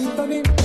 you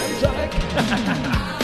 and drag.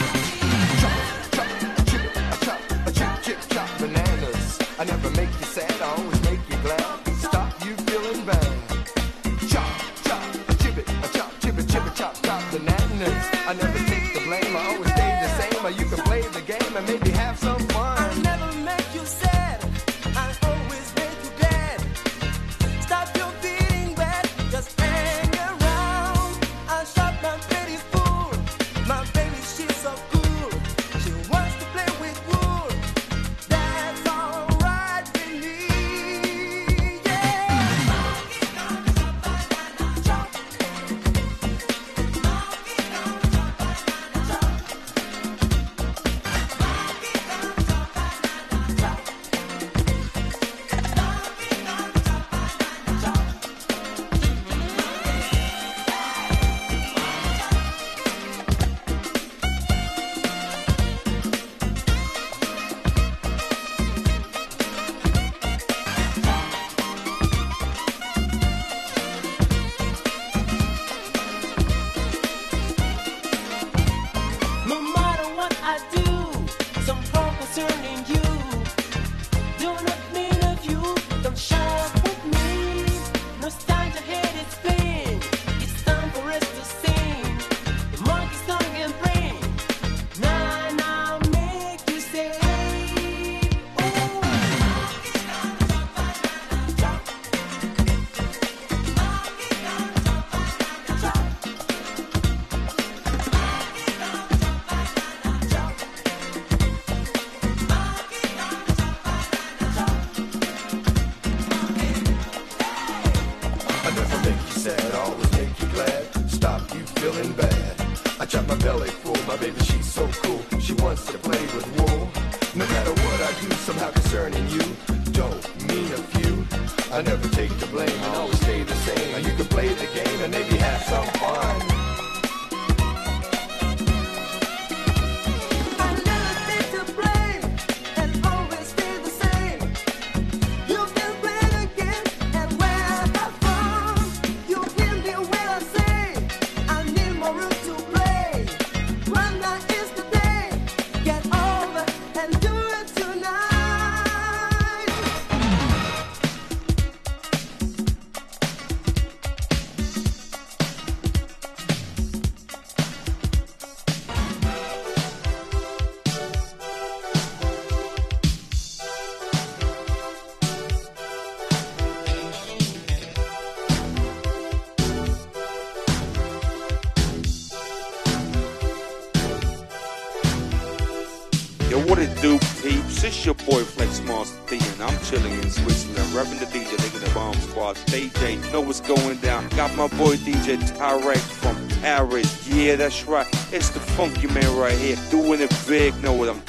that's right. It's the funky man right here, doing it big, know what I'm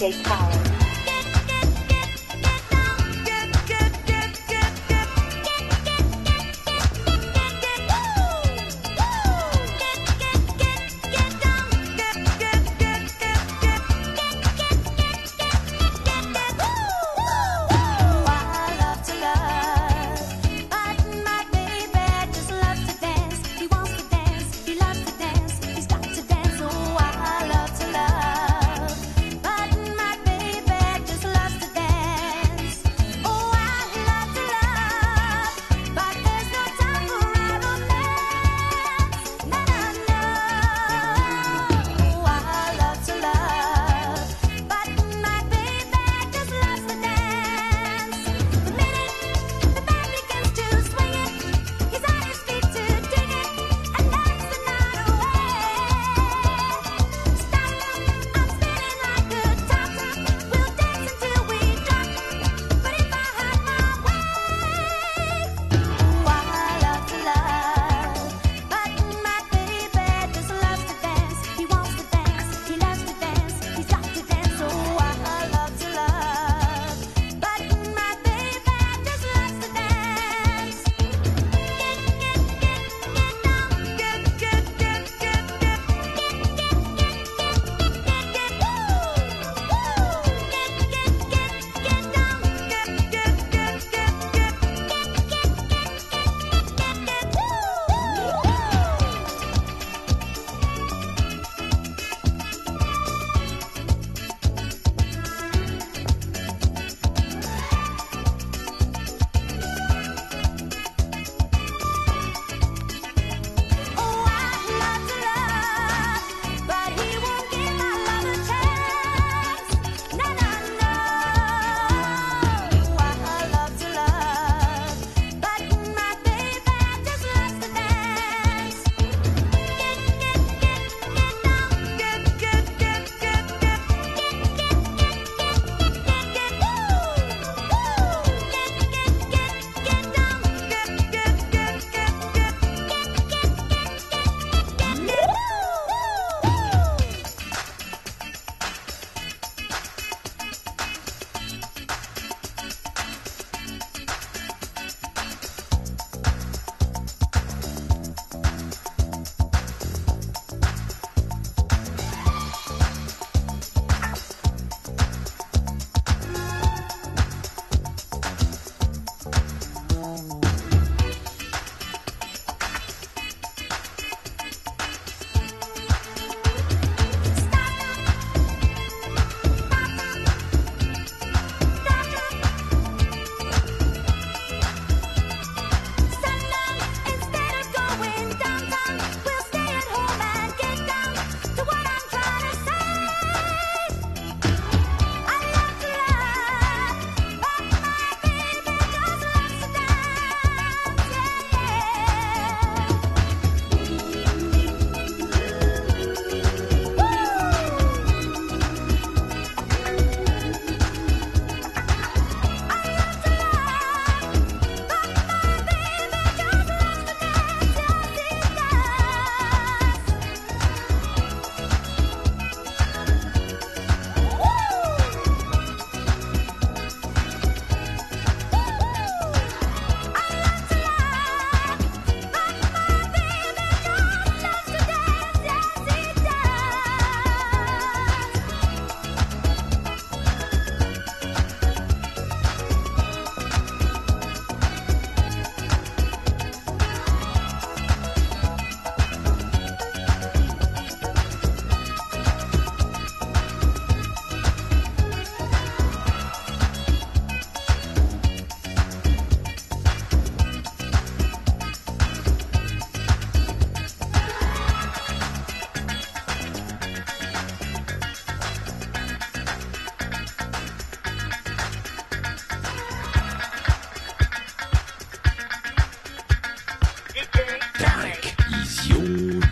DJ Tarek.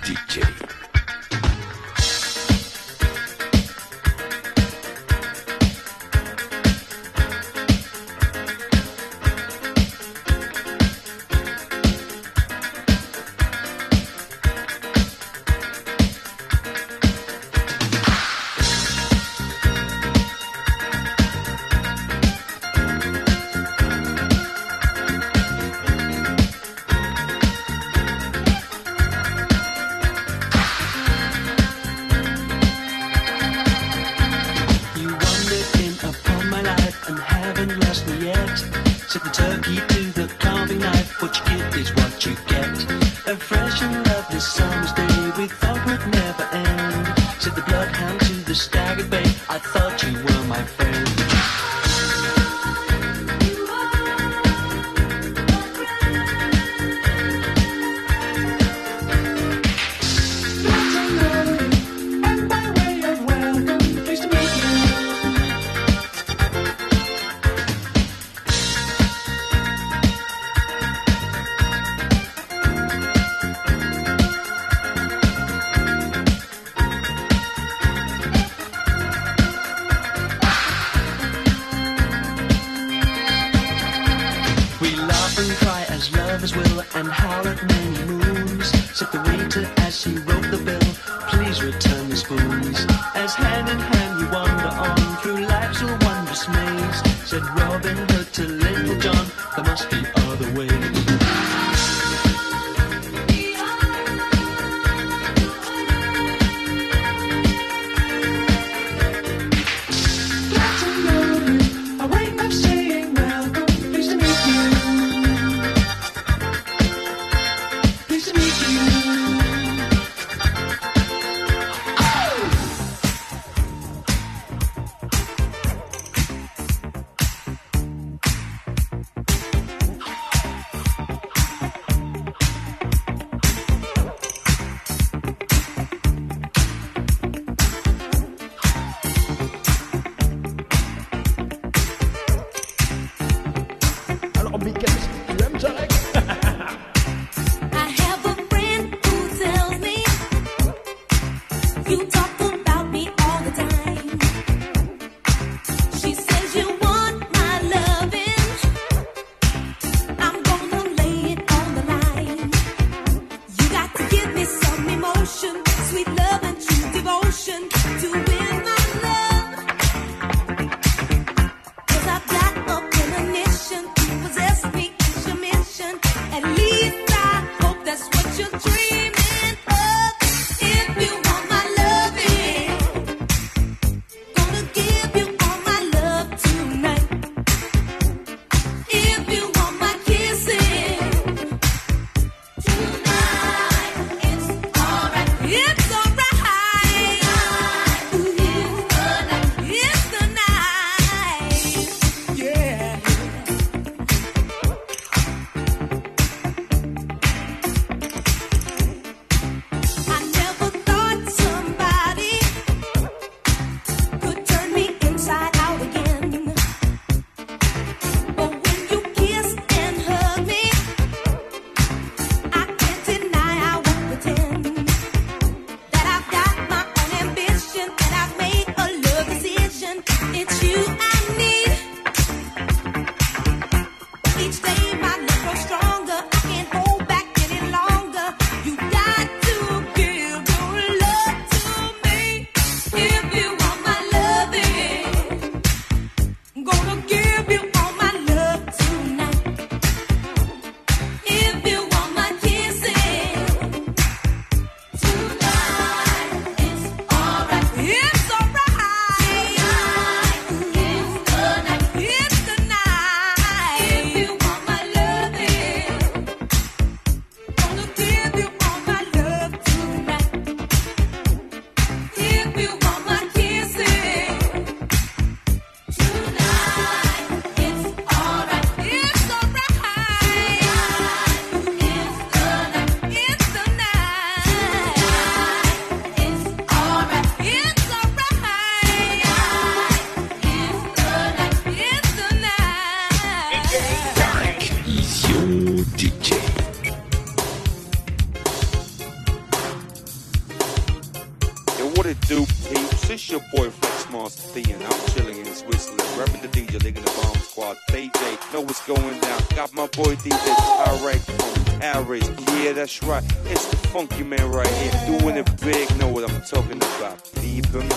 DJ. Yeah, that's right. It's the funky man right here. Doing it big. Know what I'm talking about. Leave him.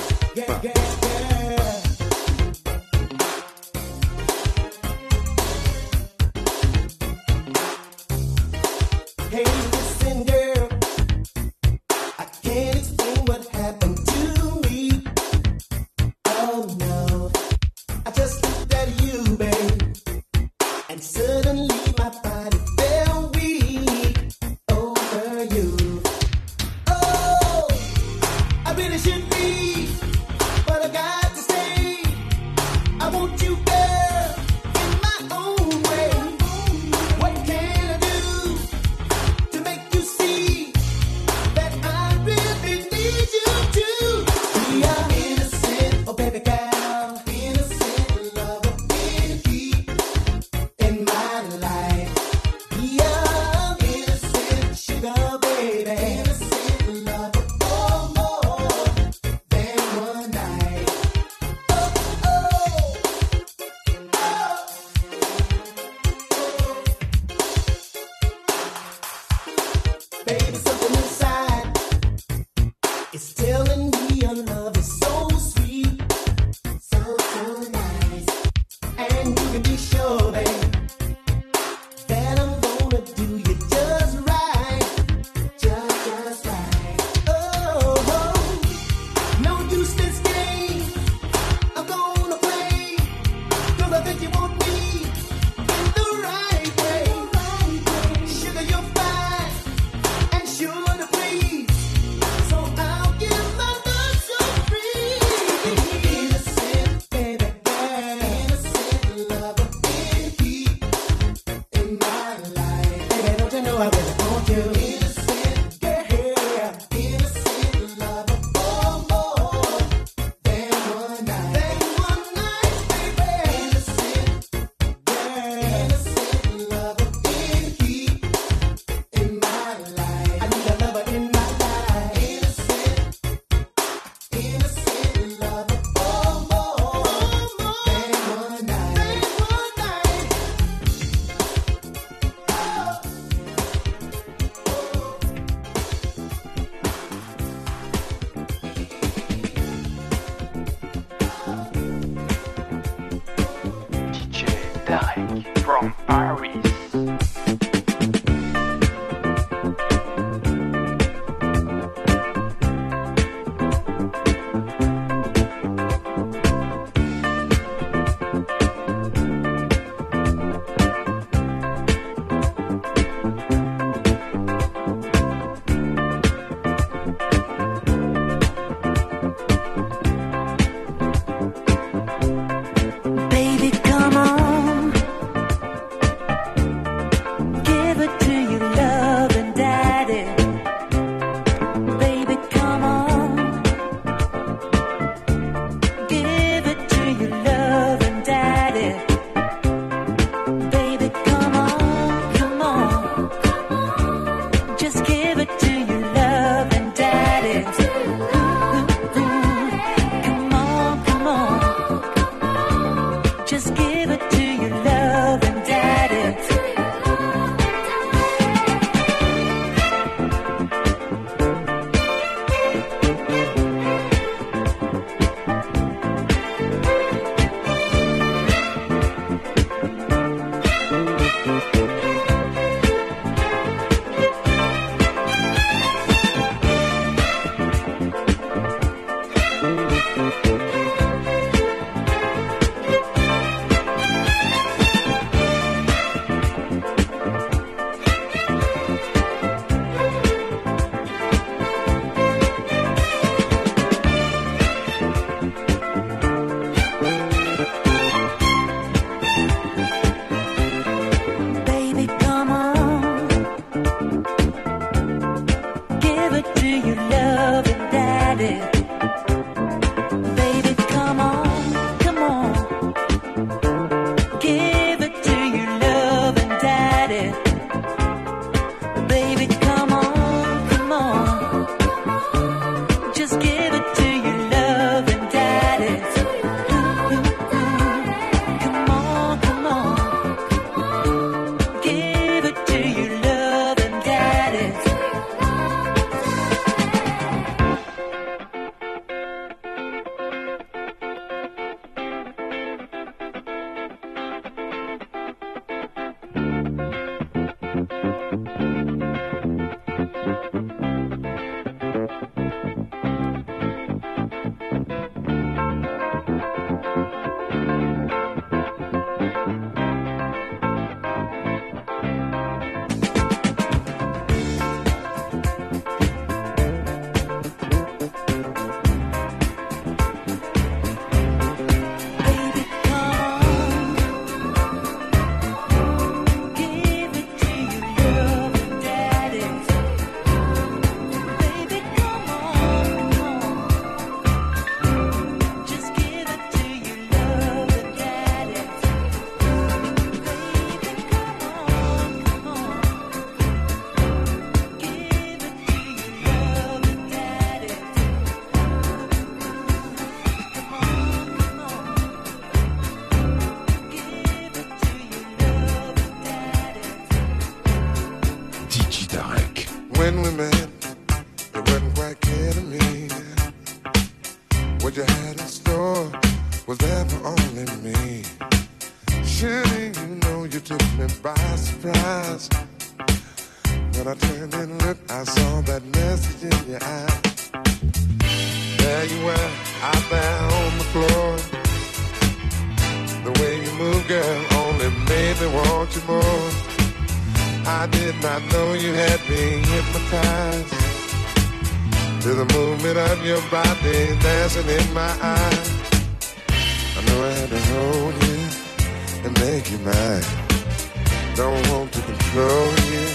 Don't want to control you.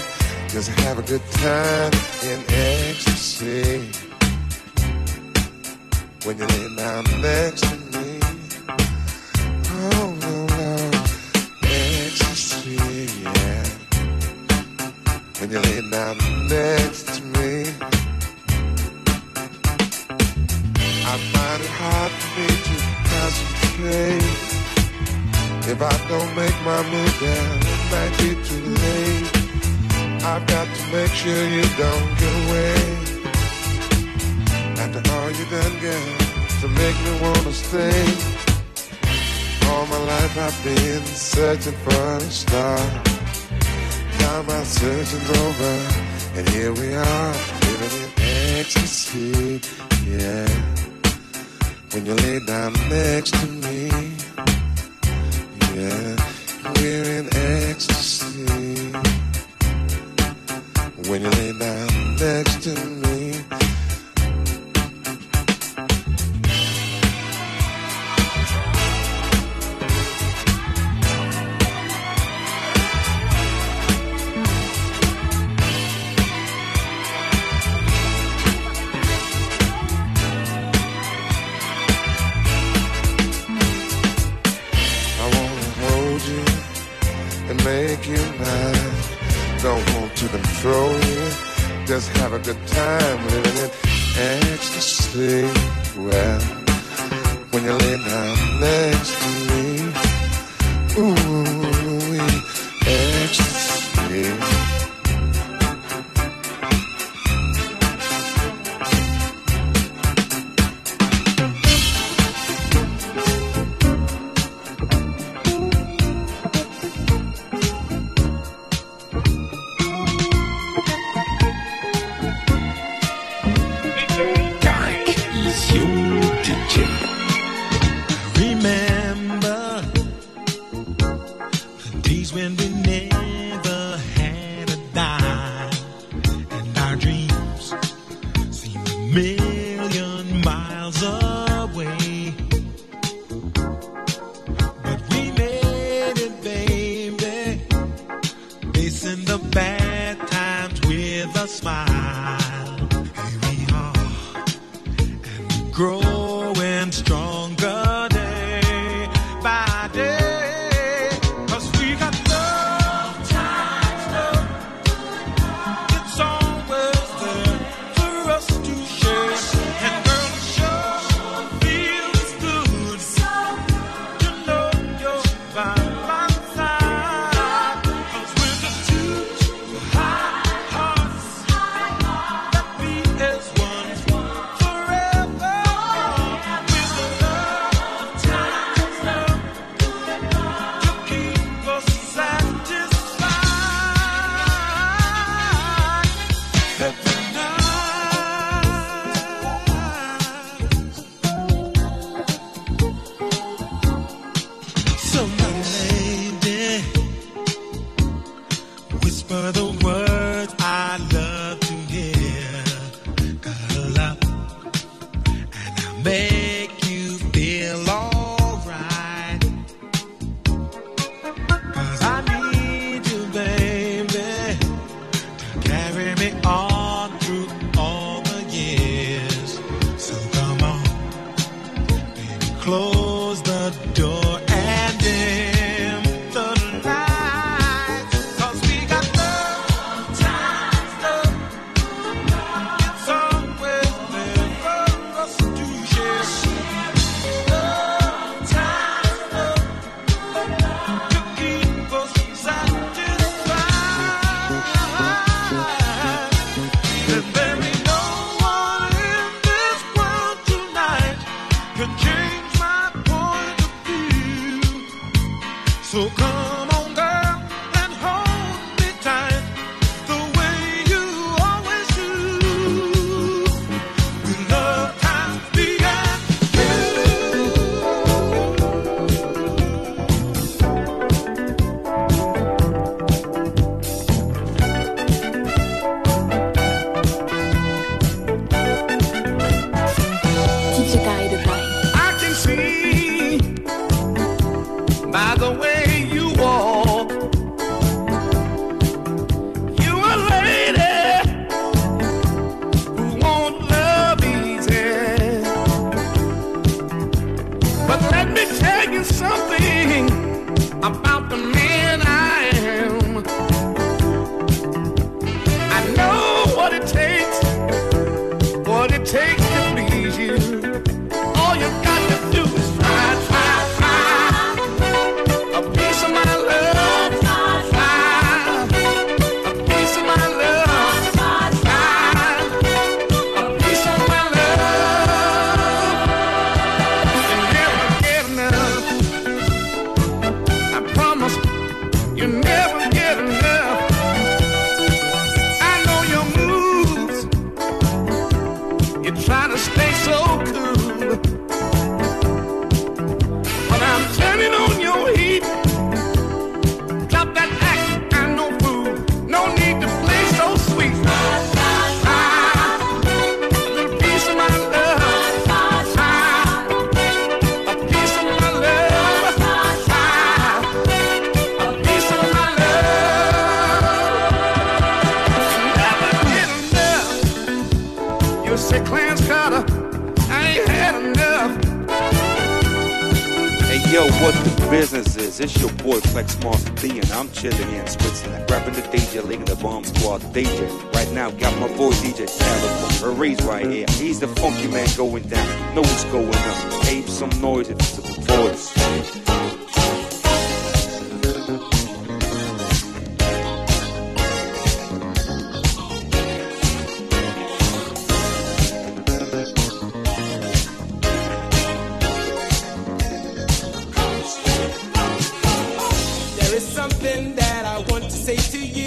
Just have a good time in ecstasy. When you lay down next to me. Oh, no, no. Ecstasy, yeah. When you lay down next to me. I find it hard for me to concentrate if I don't make my move down might be too late. I've got to make sure you don't get away. After all you done, girl, to make me wanna stay. All my life I've been searching for a star. Now my searching's over, and here we are, living in ecstasy. Yeah, when you lay down next to me, yeah we're in ecstasy when you lay down next to me. going down, know what's going up. Ape some noise if it's a voice. say to you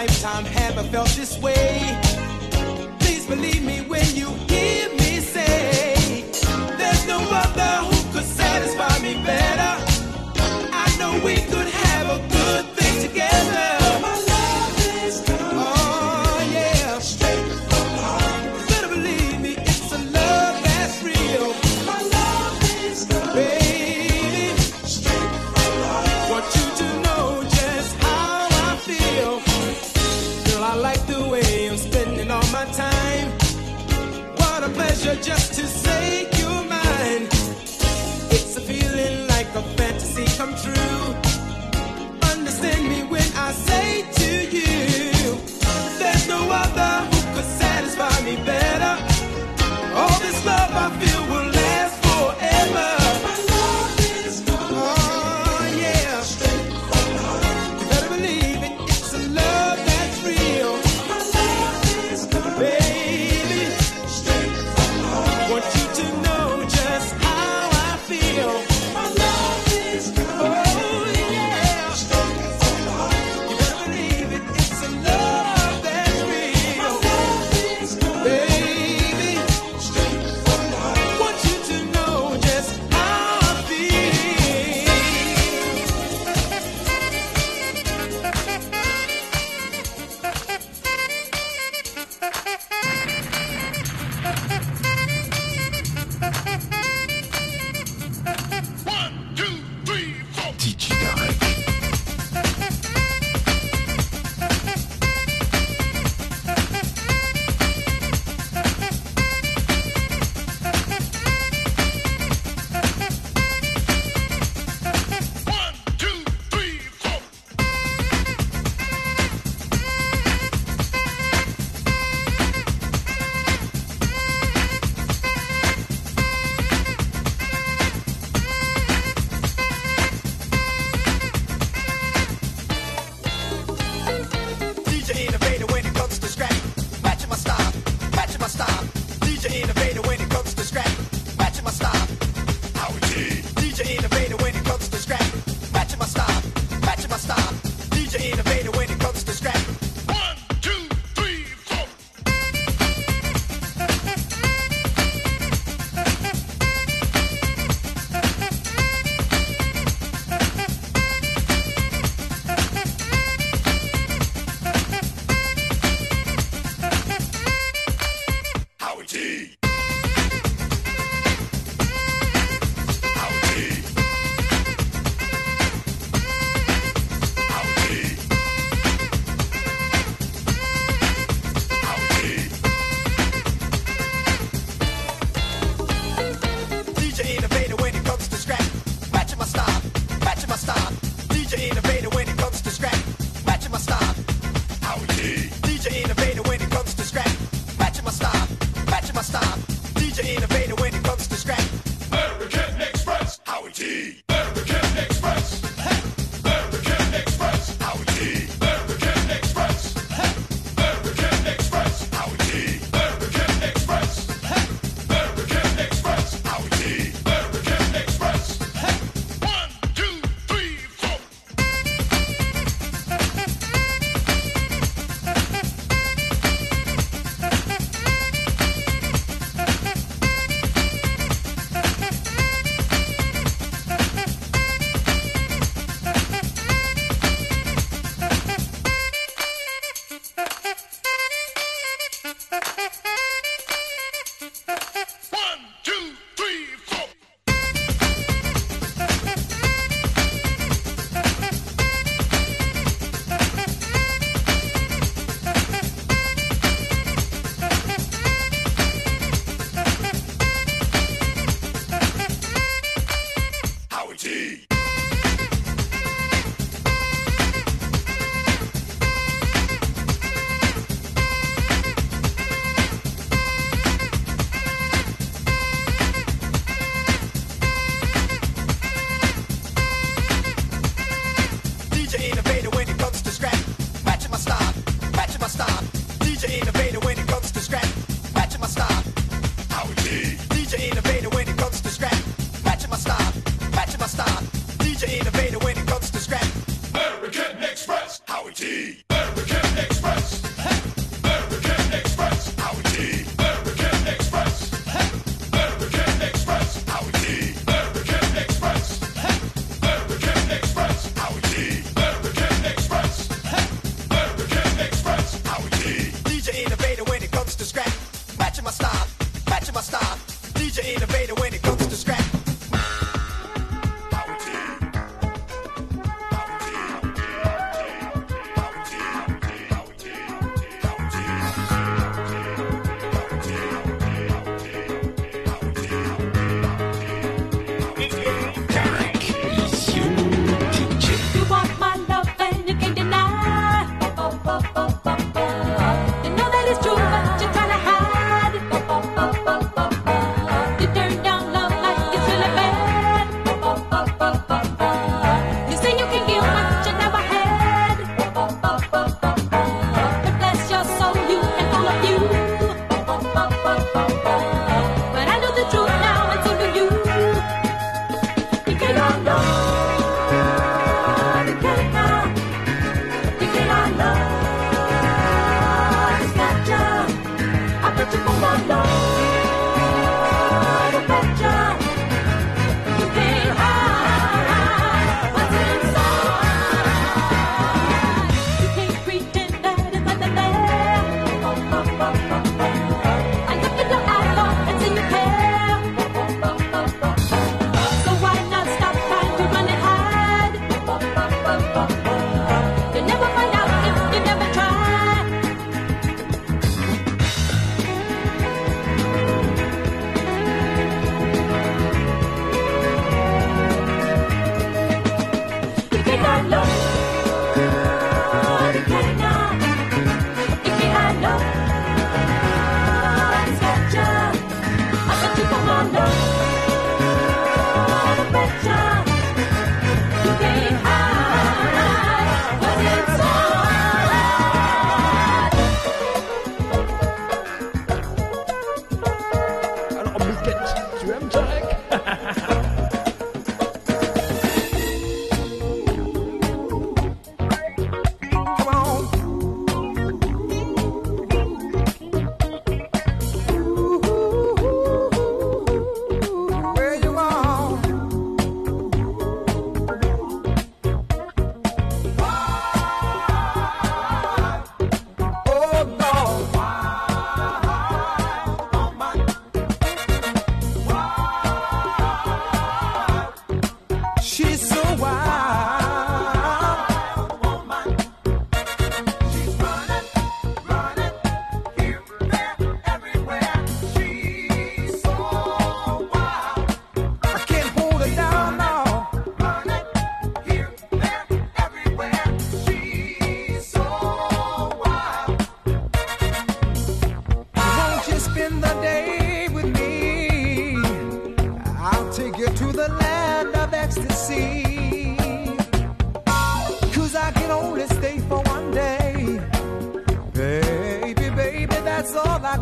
lifetime haven't felt this way. Please believe me when you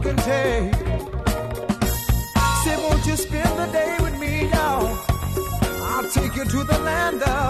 can take. Say, won't you spend the day with me, y'all? I'll take you to the land of.